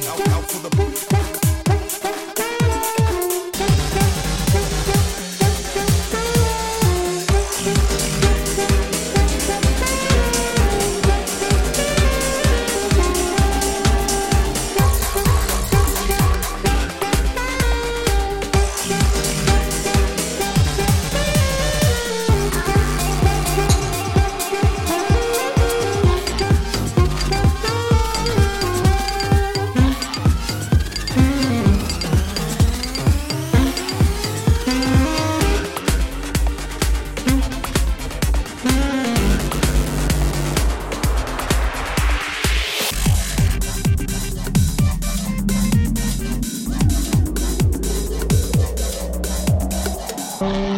out, out for the Peace.